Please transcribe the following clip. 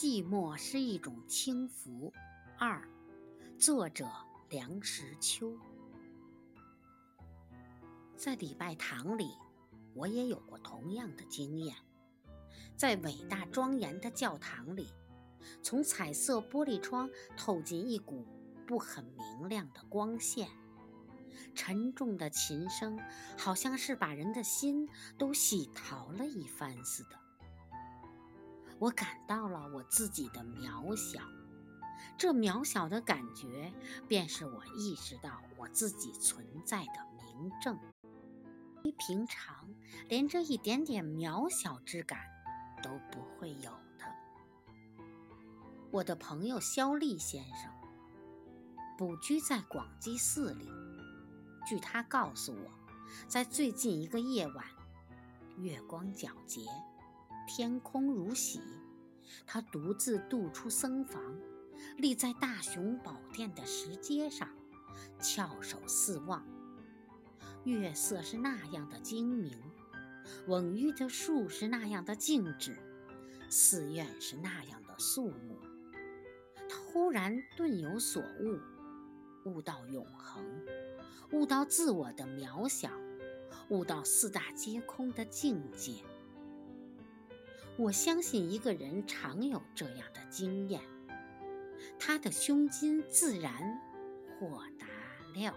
寂寞是一种轻浮。二，作者梁实秋。在礼拜堂里，我也有过同样的经验。在伟大庄严的教堂里，从彩色玻璃窗透进一股不很明亮的光线，沉重的琴声好像是把人的心都洗淘了一番似的。我感到了我自己的渺小，这渺小的感觉，便是我意识到我自己存在的明证。平常连这一点点渺小之感都不会有的。我的朋友肖立先生，卜居在广济寺里。据他告诉我，在最近一个夜晚，月光皎洁。天空如洗，他独自渡出僧房，立在大雄宝殿的石阶上，翘首四望。月色是那样的精明，蓊郁的树是那样的静止，寺院是那样的肃穆。他忽然顿有所悟，悟到永恒，悟到自我的渺小，悟到四大皆空的境界。我相信一个人常有这样的经验，他的胸襟自然豁达了。